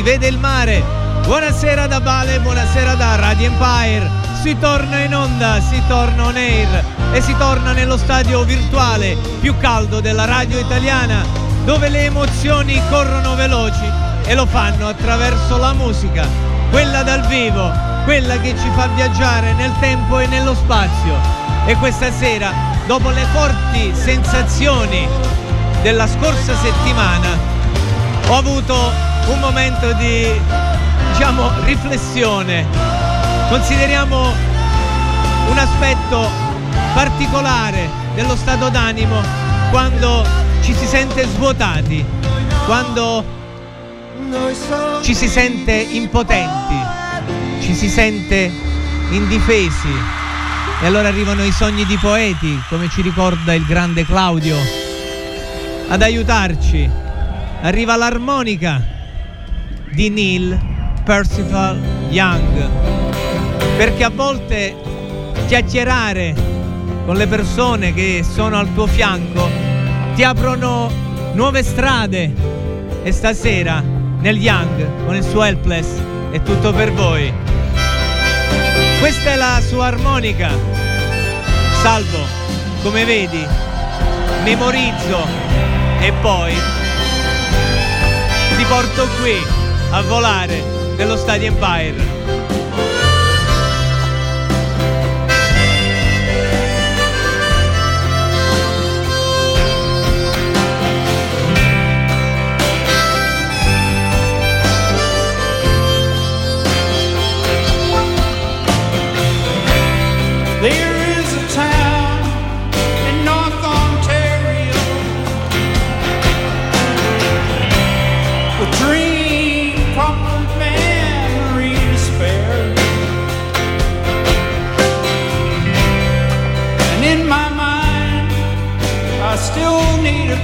si vede il mare. Buonasera da Bale, buonasera da Radio Empire. Si torna in onda, si torna on air e si torna nello stadio virtuale più caldo della radio italiana, dove le emozioni corrono veloci e lo fanno attraverso la musica, quella dal vivo, quella che ci fa viaggiare nel tempo e nello spazio. E questa sera, dopo le forti sensazioni della scorsa settimana ho avuto un momento di diciamo riflessione. Consideriamo un aspetto particolare dello stato d'animo quando ci si sente svuotati, quando ci si sente impotenti, ci si sente indifesi. E allora arrivano i sogni di poeti, come ci ricorda il grande Claudio ad aiutarci. Arriva l'armonica di Neil Percival Young. Perché a volte chiacchierare con le persone che sono al tuo fianco ti aprono nuove strade. E stasera nel Young con il suo Helpless è tutto per voi. Questa è la sua armonica. Salvo, come vedi, memorizzo e poi ti porto qui a volare nello Stadio Empire.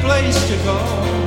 place to go.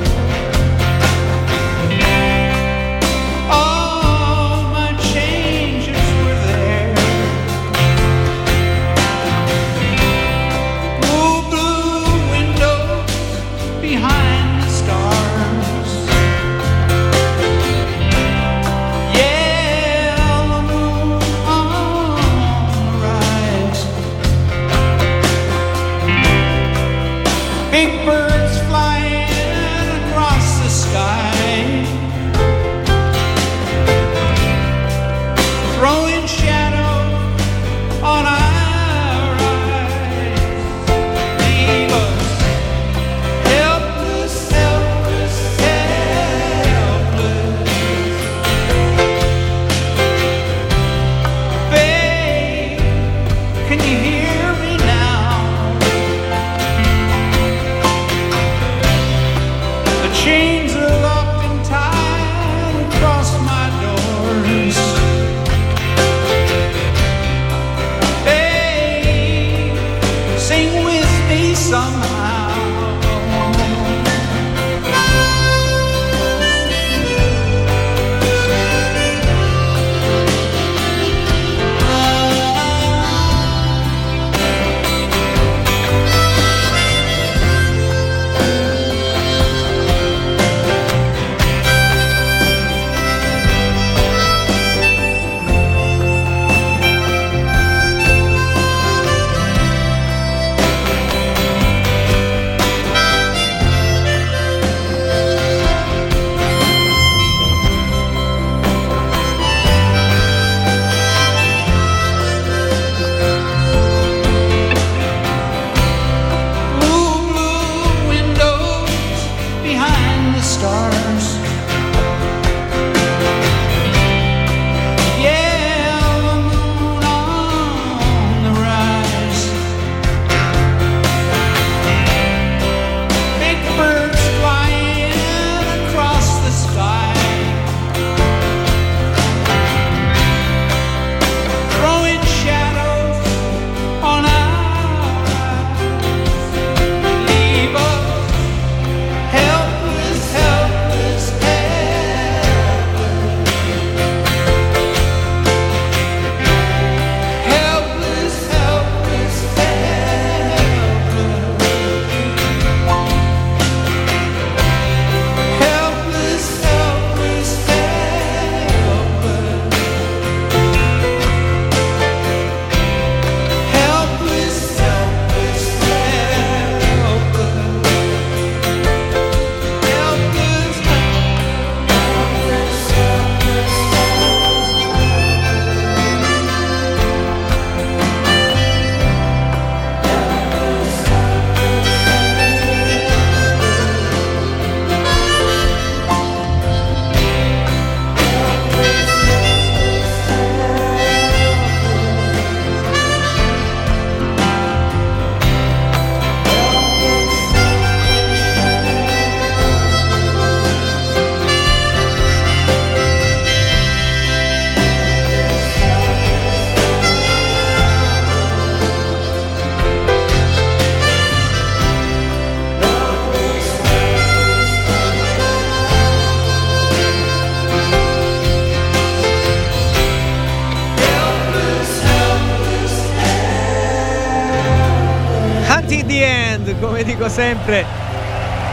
Sempre,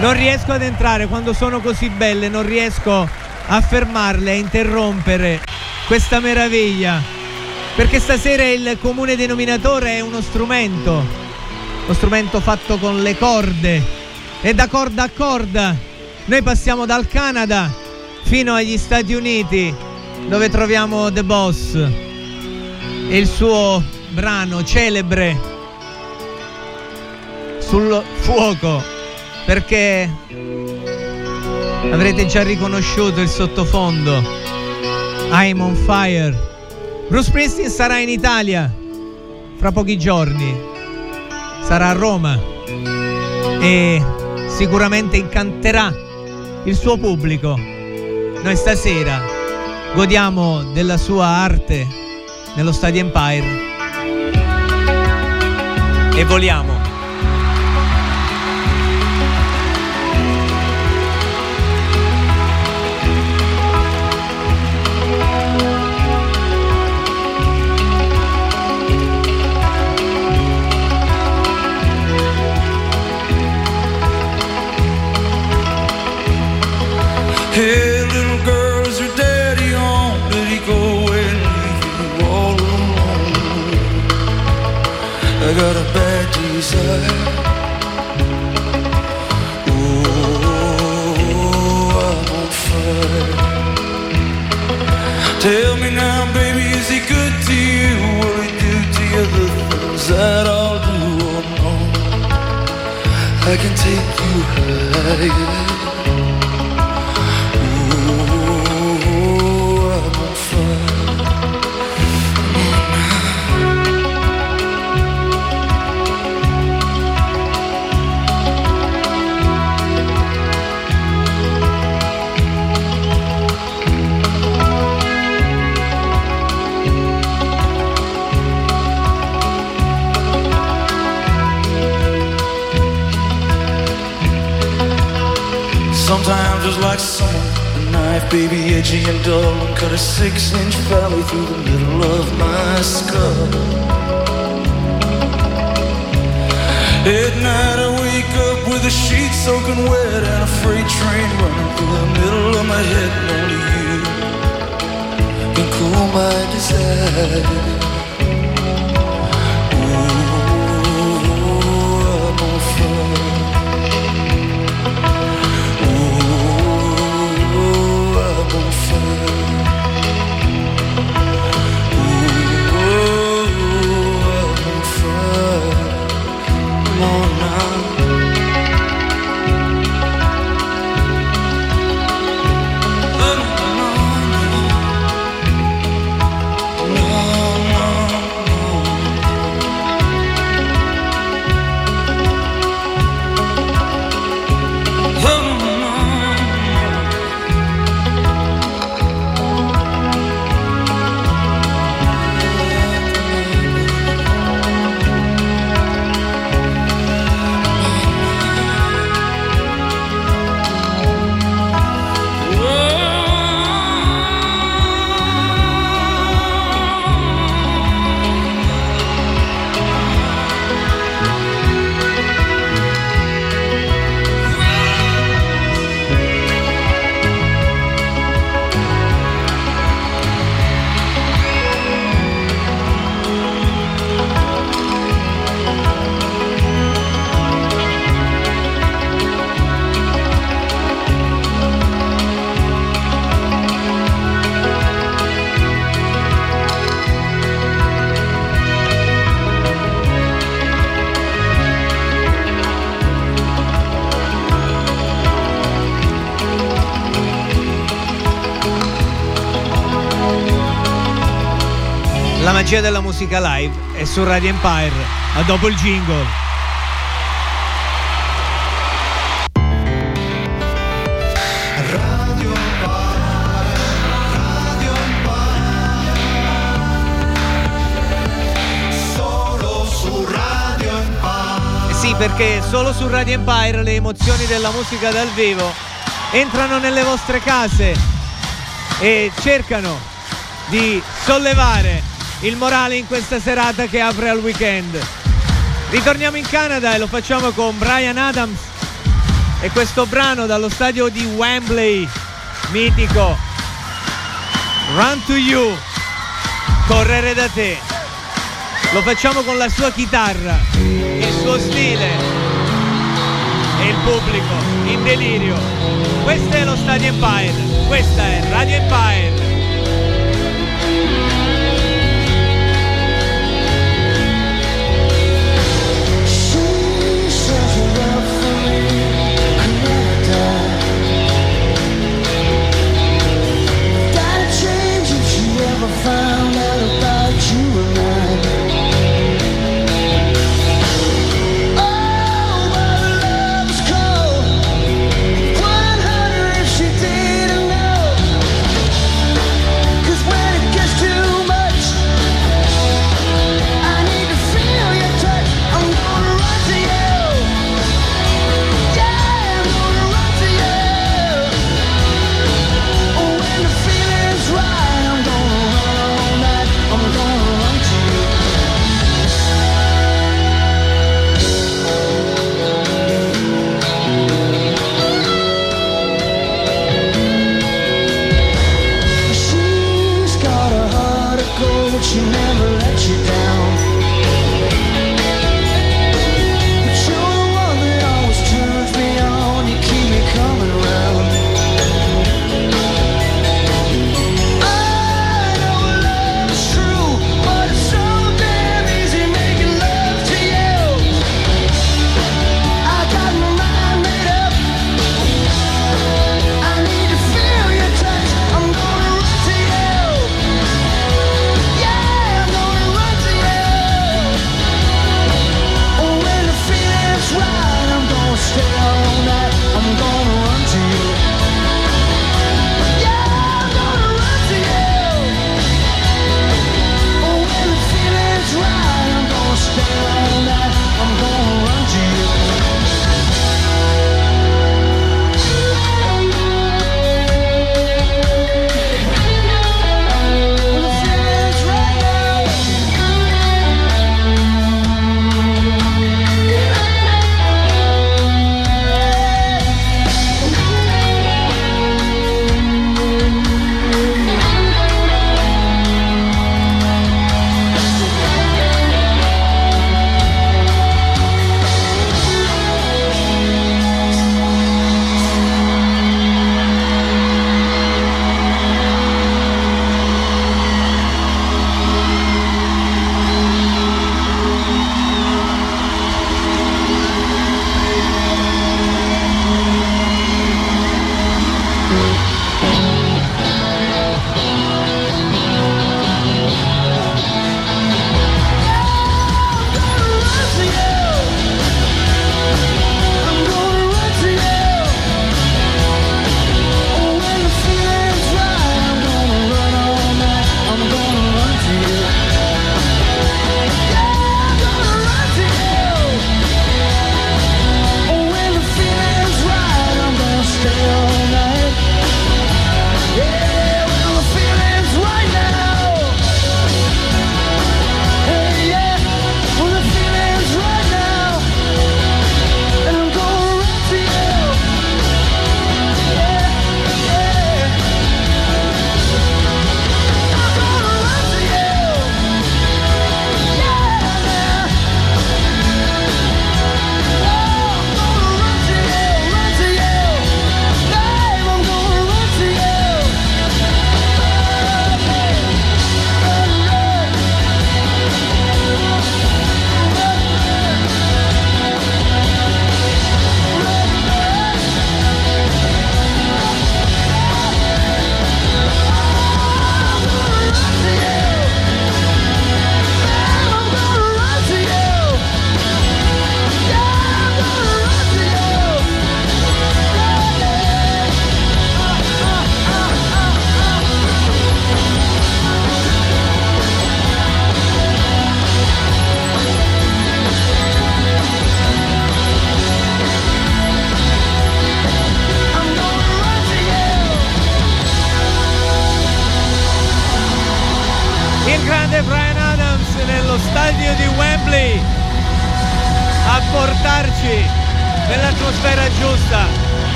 non riesco ad entrare quando sono così belle, non riesco a fermarle, a interrompere questa meraviglia. Perché stasera il comune denominatore è uno strumento, lo strumento fatto con le corde e da corda a corda. Noi passiamo dal Canada fino agli Stati Uniti dove troviamo The Boss e il suo brano celebre sul fuoco perché avrete già riconosciuto il sottofondo. I'm on fire. Bruce Springsteen sarà in Italia fra pochi giorni. Sarà a Roma e sicuramente incanterà il suo pubblico. Noi stasera godiamo della sua arte nello Stadio Empire. E voliamo Hey, little your daddy go all alone? I got a bad desire. Oh, I'm on fire. Tell me now, baby, is he good to you? Do that I can take you higher. Sometimes it's like someone a knife, baby, edgy and dull, and cut a six-inch valley through the middle of my skull. At night I wake up with the sheets soaking wet and a freight train running through the middle of my head, and only you can cool my desire. La magia della musica live è su Radio Empire. A dopo il jingle. Perché solo su Radio Empire le emozioni della musica dal vivo entrano nelle vostre case e cercano di sollevare il morale in questa serata che apre al weekend. Ritorniamo in Canada e lo facciamo con Brian Adams e questo brano dallo stadio di Wembley, mitico. Run to you, correre da te. Lo facciamo con la sua chitarra, il suo stile e il pubblico in delirio. Questo è lo Stadio Empire, questa è Radio Empire.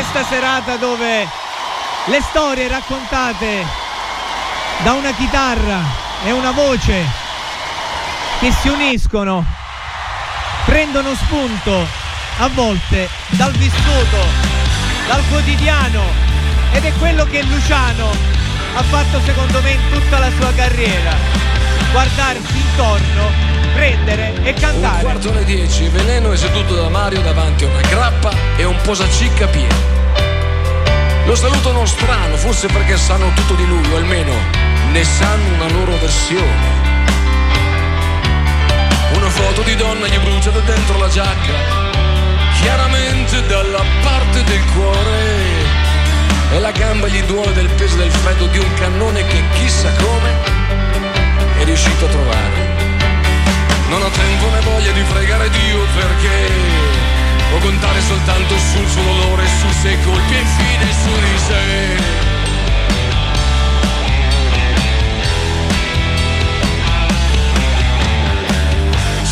Questa serata dove le storie raccontate da una chitarra e una voce che si uniscono prendono spunto a volte dal vissuto, dal quotidiano ed è quello che Luciano ha fatto secondo me in tutta la sua carriera. Guardarsi intorno, prendere e Un cantare. quarto alle dieci, Veleno è seduto da Mario davanti a una grappa e un posacicca pieno. Lo salutano strano, forse perché sanno tutto di lui, o almeno ne sanno una loro versione. Una foto di donna gli brucia da dentro la giacca, chiaramente dalla parte del cuore. E la gamba gli duole del peso del freddo di un cannone che chissà come è riuscito a trovare. Non ho tempo né voglia di pregare Dio perché può contare soltanto sul suo dolore, sui suoi colpi e infine su di sé.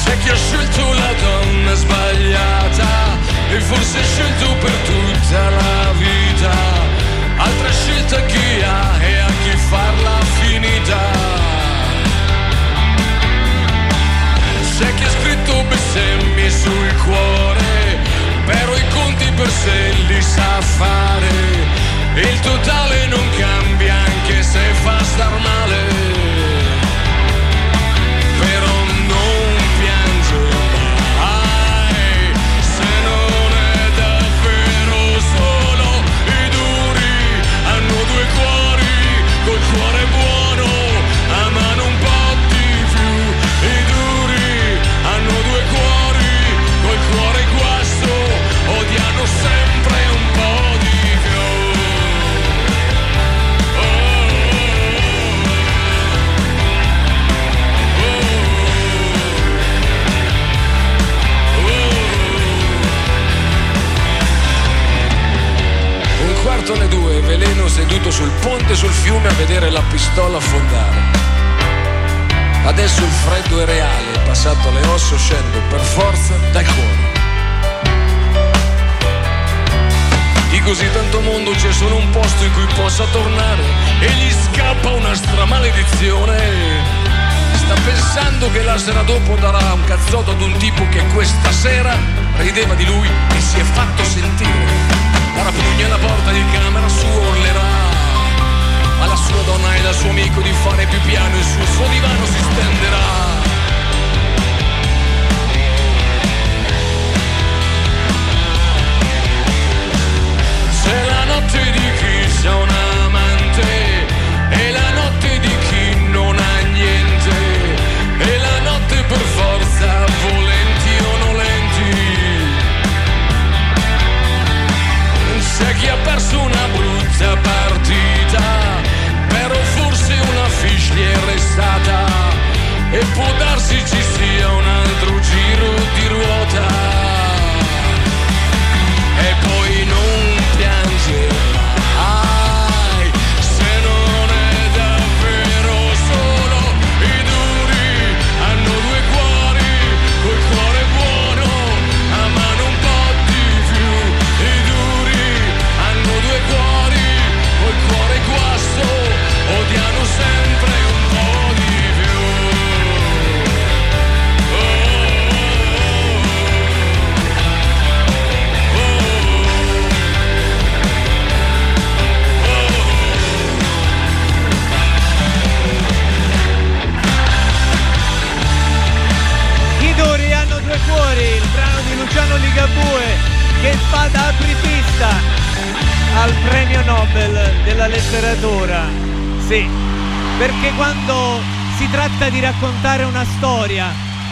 C'è chi ha scelto la donna sbagliata e forse scelto per tutta la vita. Altra scelta chi ha e a chi farla finita. C'è chi ha scritto bestemmie sul cuore, però i conti per sé li sa fare. Il totale non cambia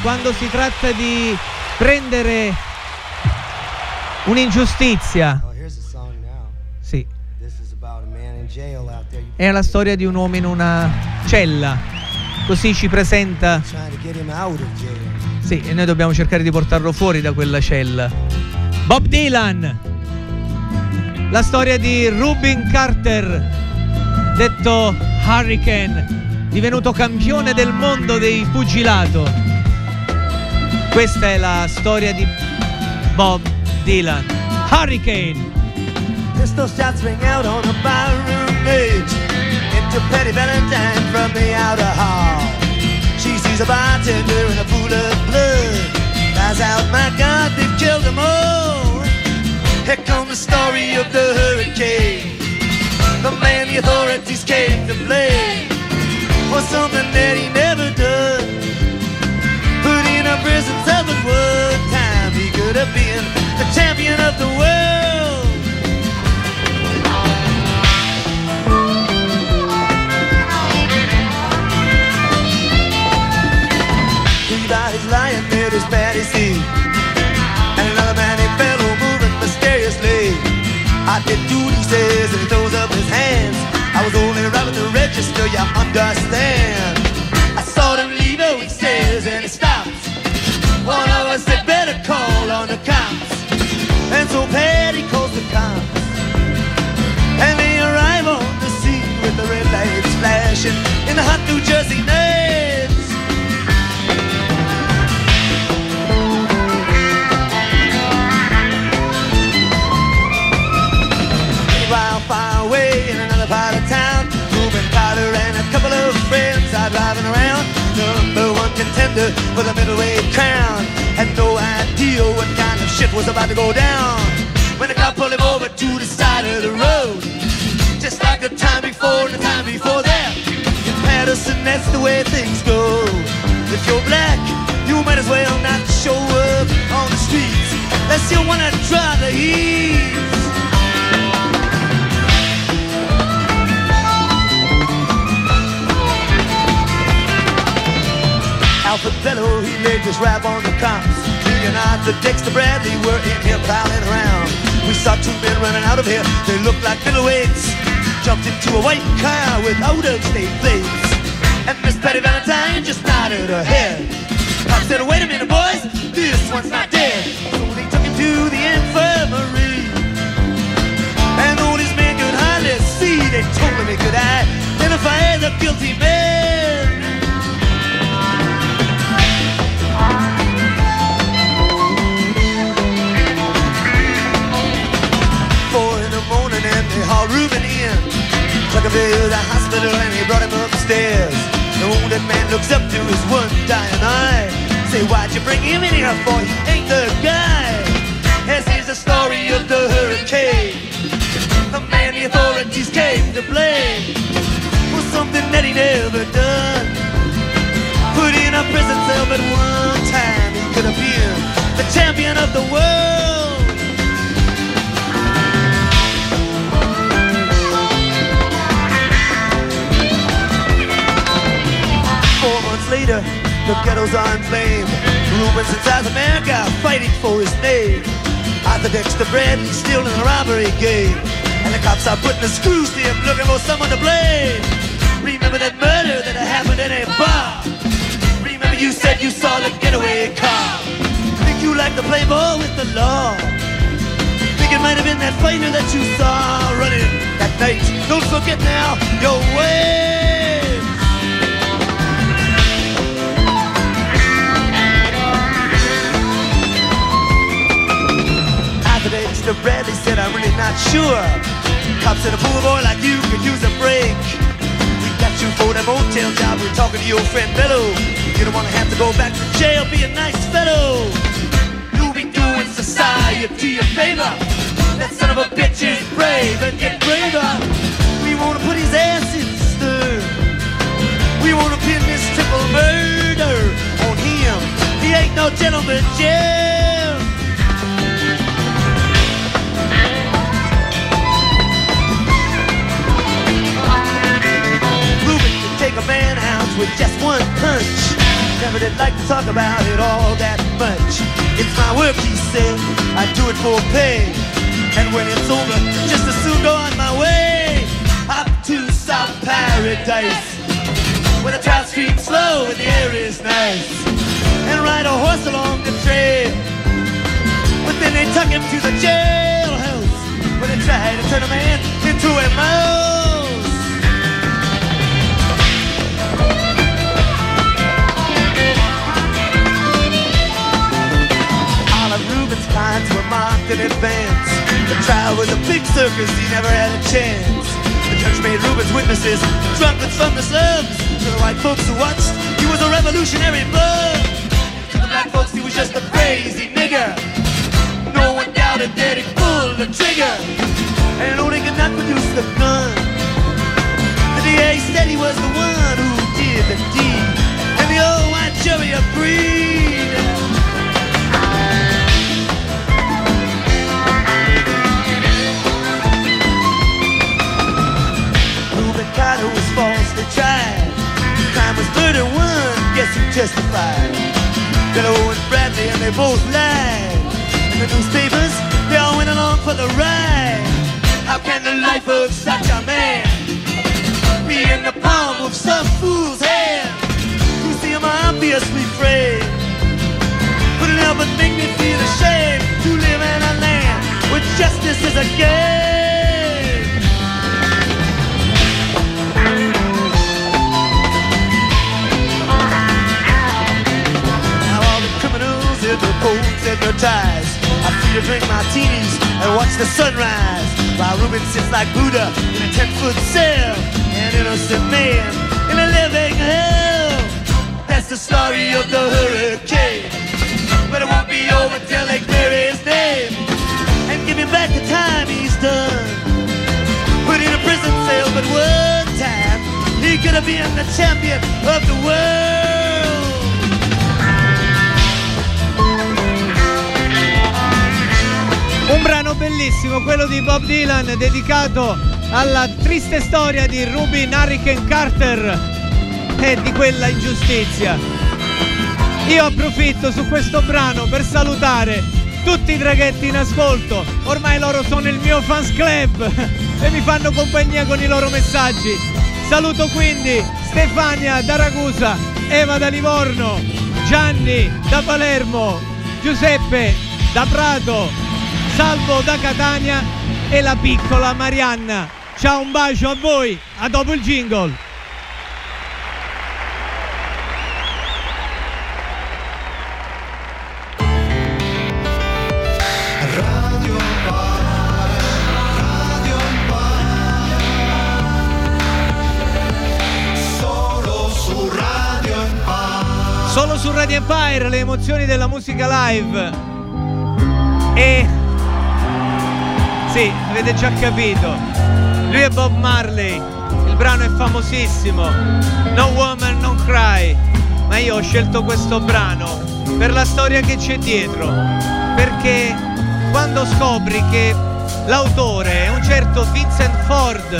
quando si tratta di prendere un'ingiustizia, Oh, sì, è la storia di un uomo in una cella, così ci presenta. Sì, e noi dobbiamo cercare di portarlo fuori da quella cella. Bob Dylan. La storia di Rubin Carter, detto Hurricane, divenuto campione del mondo dei pugilato. Questa è la storia di Bob Dylan. Hurricane. Pistol shots ring out on a barroom edge Into Petty Valentine from the outer hall. She sees a bartender in a pool of blood. Cries out, my God, they've killed them all. Here comes the story of the hurricane. The man the authorities came to blame For something that he never done Put in a prison cell but one time He could have been the champion of the world He his lion his. And another man he fell moving mysteriously. I did do what he says and he throws up his hands. I was only robbing the register, you understand. Flashing in the hot New Jersey nights. Meanwhile, far away in another part of town, Ruben Carter and a couple of friends are driving around. Number one contender for the middleweight crown. Had no idea what kind of shit was about to go down. When the cop pulled him over to the side of the road. Just like the time before the time before Patterson, that's the way things go. If you're black, you might as well not show up on the streets. Unless you wanna try the heat. Alfred Bello, he laid his rap on the cops. Me and Arthur Dexter Bradley were in here prowling around. We saw two men running out of here. They looked like middleweights. Jumped into a white car with out-of-state plates. And Miss Patty Valentine just nodded her head. Cop said, wait a minute, boys, this one's not dead. So they took him to the infirmary. And though this man could hardly see, they told him he could identify the guilty man. Four in the morning and they hauled Ruben in. Took him to the hospital and he brought him upstairs. The wounded man looks up to his one dying eye. Say, why'd you bring him in here for? He ain't the guy. This is the story of the hurricane. The man the authorities came to blame for something that he never done. Put in a prison cell, but one the ghettos are in flame. Rubens in South America fighting for his name. Arthur Dexter Bradley still in the robbery game. And the cops are putting the screws to him, looking for someone to blame. Remember that murder that happened in a bar. Remember you said you saw the getaway car. Think you like to play ball with the law. Think it might have been that fighter that you saw running that night. Don't forget now your way. Mr. Bradley said, I'm really not sure. Cops said a poor boy like you could use a break. We got you for that motel job. We're talking to your friend Bello. You don't wanna have to go back to jail. Be a nice fellow. You'll be doing society a favor. That son of a bitch is brave and get braver. We wanna put his ass in stir. We wanna pin this triple murder on him. He ain't no gentleman, Jim. Take a man out with just one punch. Never did like to talk about it all that much. It's my work, he said. I do it for pay. And when it's over, just as soon go on my way. Up to South Paradise. Where the trout streams slow and the air is nice. And ride a horse along the trail. But then they tuck him to the jailhouse. Where they try to turn a man into a Jonathan's lines were marked in advance. The trial was a big circus, he never had a chance. The judge made Reuben's witnesses drunkards from the slums. To the white folks who watched, he was a revolutionary bug. To the black folks, he was just a crazy nigger. No one doubted that he pulled the trigger. And Odin could not produce the gun. The DA said he was the one who did the deed. And the old white jury agreed. Carter was falsely tried. Crime was 31, guess who testified? Bellow and Bradley, and they both lied. And the newspapers, they all went along for the ride. How can the life of such a man be in the palm of some fool's hand? Who see him obviously framed? But it never make me feel ashamed to live in a land where justice is a game. To drink martinis and watch the sunrise. While Reuben sits like Buddha in a ten-foot cell An innocent man in a living hell. That's the story of the hurricane. But it won't be over till they clear his name And give him back the time he's done. Put in a prison cell but one time He could have been the champion of the world Un brano bellissimo, quello di Bob Dylan, dedicato alla triste storia di Rubin Hurricane Carter e di quella ingiustizia. Io approfitto su questo brano per salutare tutti i draghetti in ascolto. Ormai loro sono il mio fans club e mi fanno compagnia con i loro messaggi. Saluto quindi Stefania da Ragusa, Eva da Livorno, Gianni da Palermo, Giuseppe da Prato, Salvo da Catania e la piccola Marianna. Ciao, un bacio a voi, a dopo il jingle. Solo su Radio Empire le emozioni della musica live. E sì, avete già capito. Lui è Bob Marley. Il brano è famosissimo. No Woman Non Cry. Ma io ho scelto questo brano per la storia che c'è dietro. Perché quando scopri che l'autore è un certo Vincent Ford,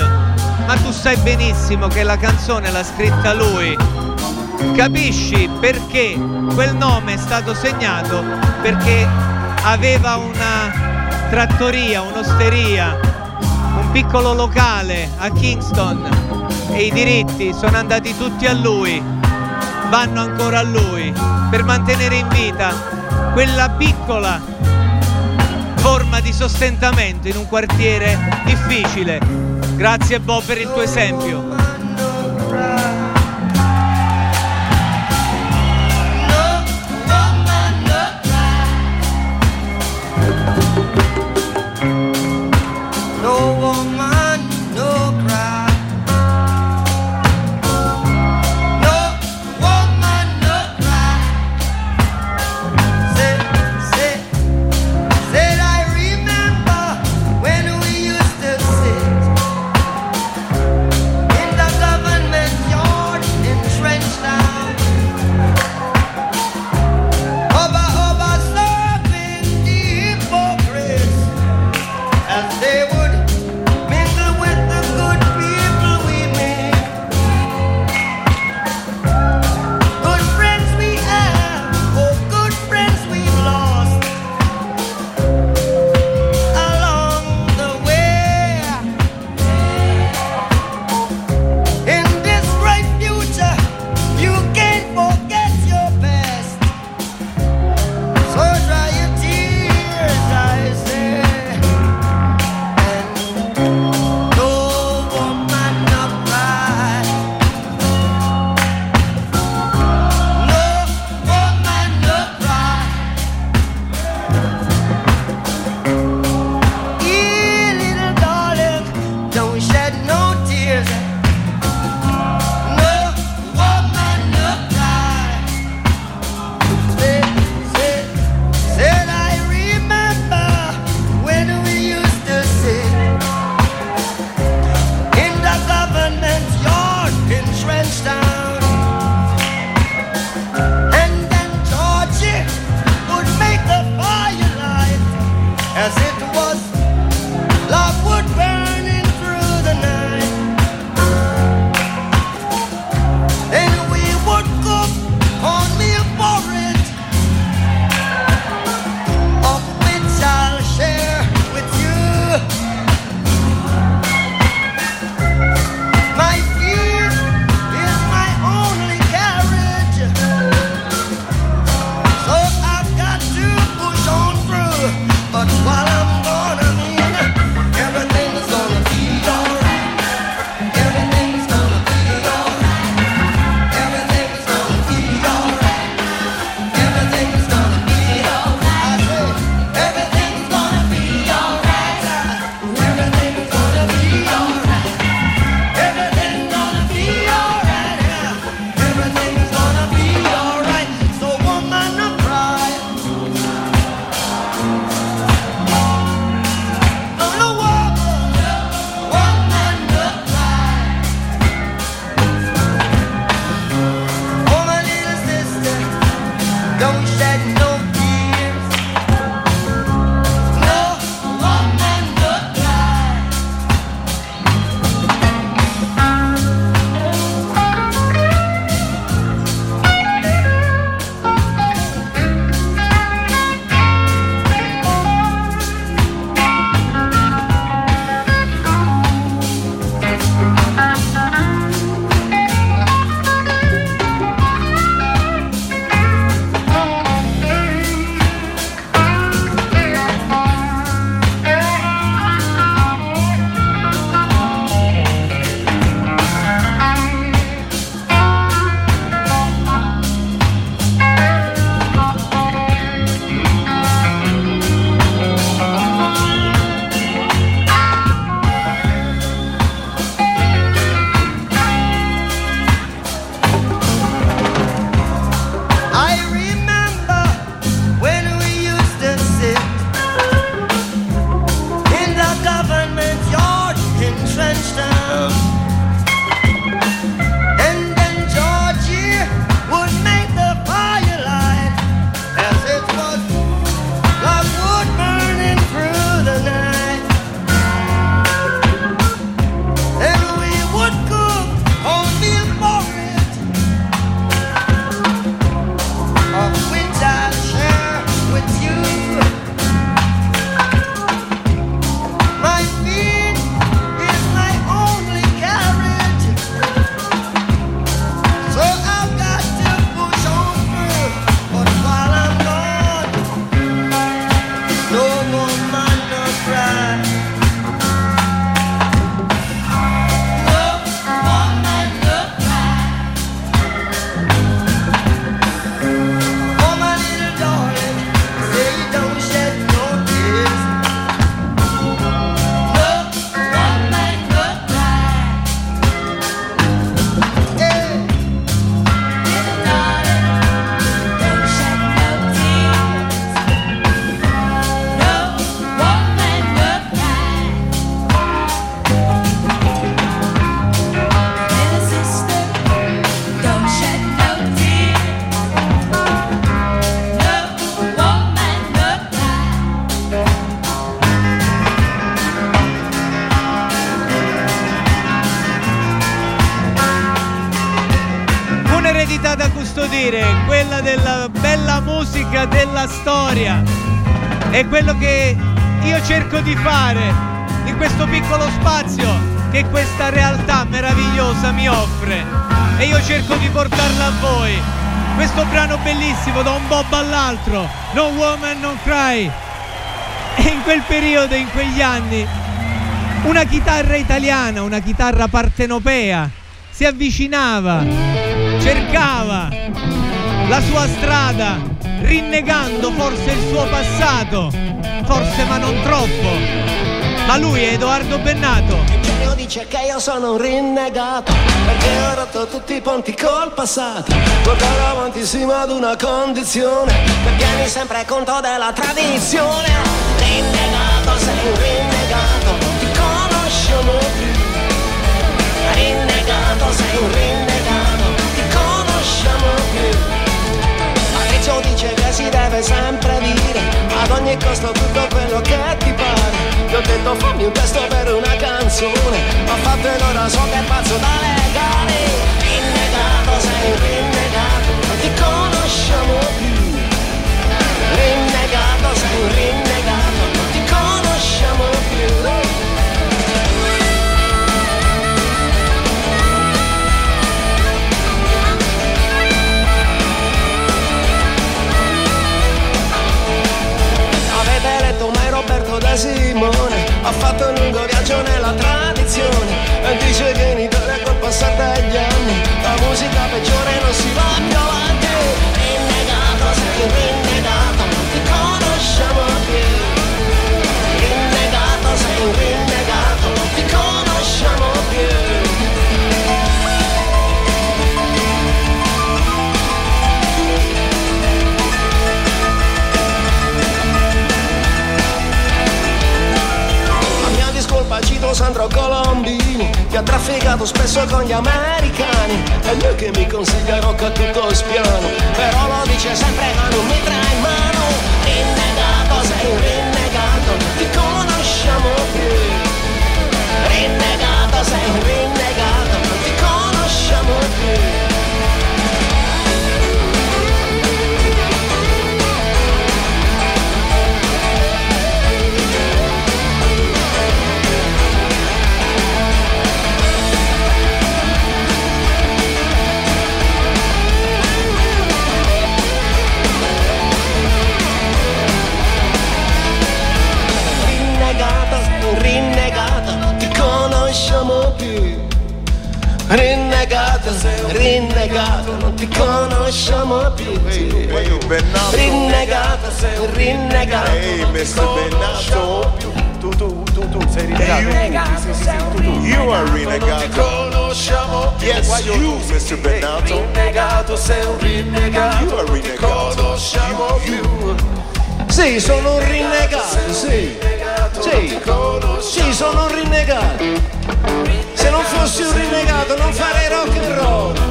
ma tu sai benissimo che la canzone l'ha scritta lui, capisci perché quel nome è stato segnato perché aveva una trattoria, un'osteria, un piccolo locale a Kingston e i diritti sono andati tutti a lui, vanno ancora a lui per mantenere in vita quella piccola forma di sostentamento in un quartiere difficile. Grazie Bob per il tuo esempio. Quello che io cerco di fare in questo piccolo spazio che questa realtà meravigliosa mi offre. E io cerco di portarla a voi. Questo brano bellissimo da un bob all'altro, No Woman Non Cry. E in quel periodo, in quegli anni, una chitarra italiana, una chitarra partenopea, si avvicinava, cercava la sua strada, rinnegando forse il suo passato, forse ma non troppo. Ma lui è Edoardo Bennato. Io dice che io sono un rinnegato Perché ho rotto tutti i ponti col passato Portare avanti sino ad una condizione Che tieni sempre conto della tradizione Rinnegato, sei un rinnegato ti conosciamo più ogni costo tutto quello che ti pare. Gli ho detto fammi un testo per una canzone fatto e ora so che è pazzo da legare. Rinnegato, sei rinnegato Non ti conosciamo più. Rinnegato, sei rinnegato Simone. Ha fatto un lungo viaggio nella tradizione. Dice che in Italia col passare degli anni. La musica peggiore non si va più avanti. Rinnegato, sei rinnegato. Ti conosciamo cito Sandro Colombini Che ha trafficato spesso con gli americani. È lui che mi consiglia rock a tutto spiano. Però lo dice sempre ma non mi trae in mano. Rinnegato, sei un rinnegato ti conosciamo più Rinnegato, sei un rinnegato ti conosciamo più rinnegato, non ti conosciamo più. Hey, Bennato. Rinnegato, sei un rinnegato. Hey, non ti Mr. Bennato. Tu, tu, tu, tu sei rinnegato. Sì, sì, tu, tu. You are rinnegato. conosciamo più. Yes, you, Mr. Bennato. Rinnegato, sei un rinnegato. You are non ti rinnegato. conosciamo più. Sì, sono un rinnegato, sì. Sì, sì, sono un rinnegato. Se non fossi un rinnegato non farei rock and roll.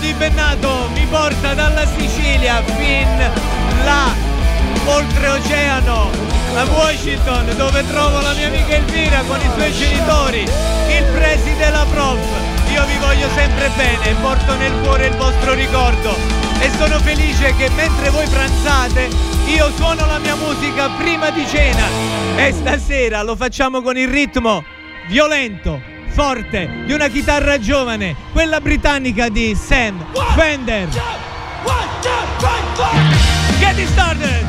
Di Bennato mi porta dalla Sicilia fin là, oltreoceano, a Washington, dove trovo la mia amica Elvira con i suoi genitori, il preside della prof. Io vi voglio sempre bene, porto nel cuore il vostro ricordo e sono felice che mentre voi pranzate io suono la mia musica prima di cena e stasera lo facciamo con il ritmo violento, forte di una chitarra giovane, quella britannica di Sam Fender. Get it started!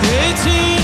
Class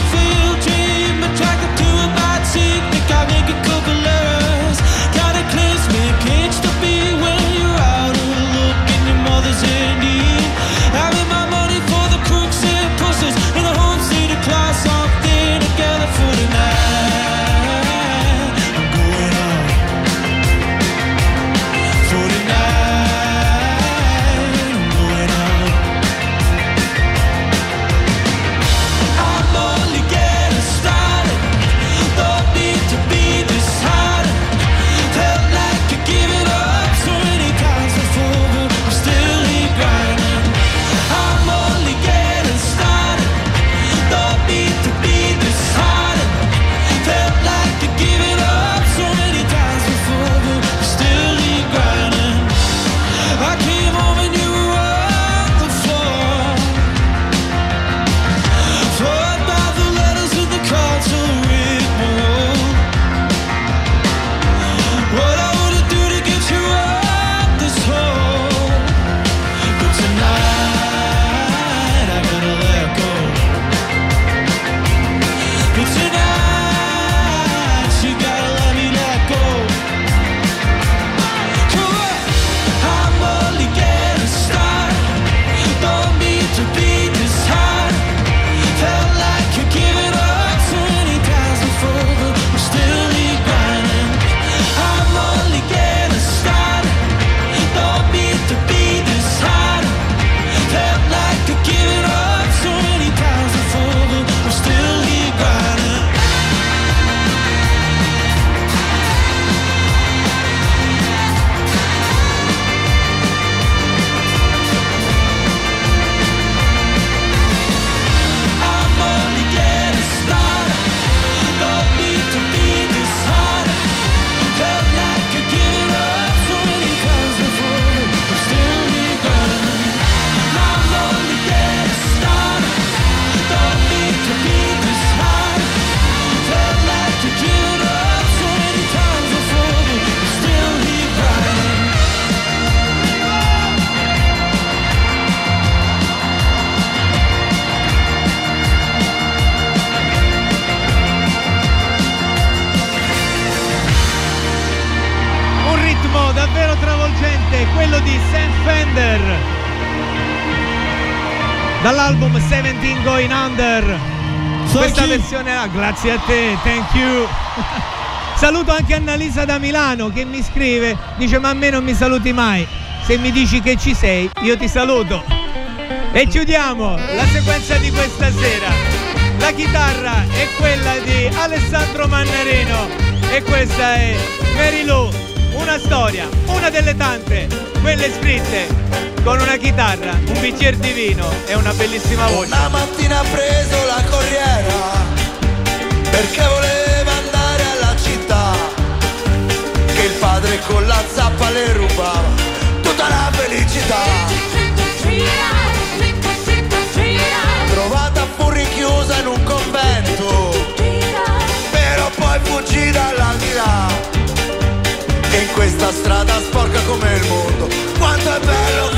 dall'album 17 Going Under. Questa you. versione ah, grazie a te, thank you. Saluto anche Annalisa da Milano che mi scrive, dice ma a me non mi saluti mai. Se mi dici che ci sei, io ti saluto. E chiudiamo la sequenza di questa sera. La chitarra è quella di Alessandro Mannarino e questa è Mary Lou, una storia, una delle tante, quelle scritte con una chitarra, un bicchiere di vino e una bellissima voce. Una mattina ha preso la corriera perché voleva andare alla città. Che il padre con la zappa le rubava tutta la felicità. Trovata fu rinchiusa in un convento, però poi fuggì dall'aldilà. E in questa strada sporca come il mondo, quanto è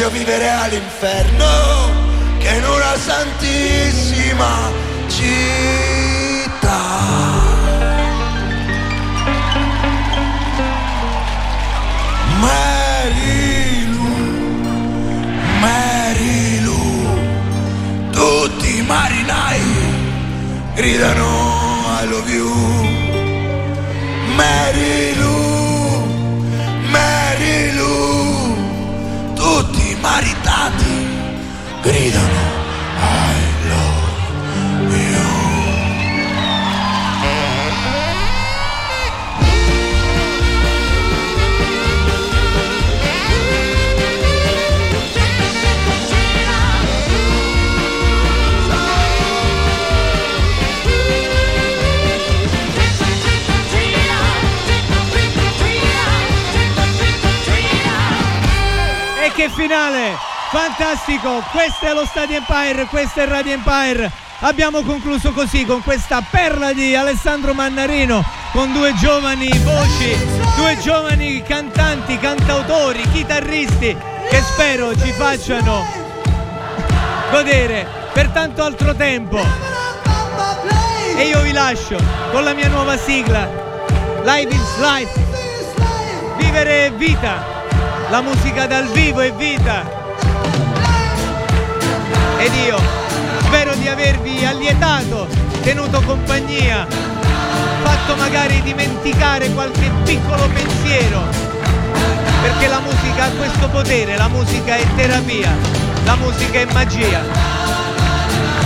meglio vivere all'inferno Che in una santissima città. Mary Lou tutti i marinai gridano I love you. Mary maritati gridano Che finale! Fantastico! Questo è lo Stadio Empire, questo è Radio Empire. Abbiamo concluso così con questa perla di Alessandro Mannarino con due giovani voci, due giovani cantanti, cantautori, chitarristi che spero ci facciano godere per tanto altro tempo. E io vi lascio con la mia nuova sigla Live is Life. Vivere vita. La musica dal vivo è vita. Ed io spero di avervi allietato, tenuto compagnia, fatto magari dimenticare qualche piccolo pensiero. Perché la musica ha questo potere, la musica è terapia, la musica è magia.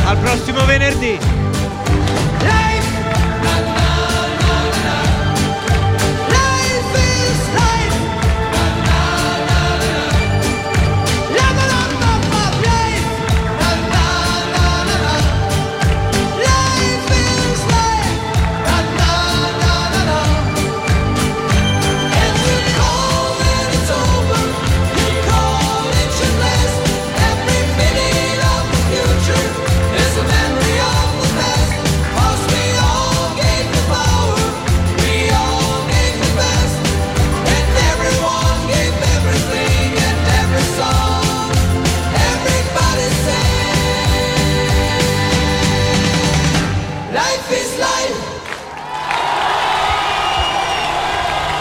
Al prossimo venerdì.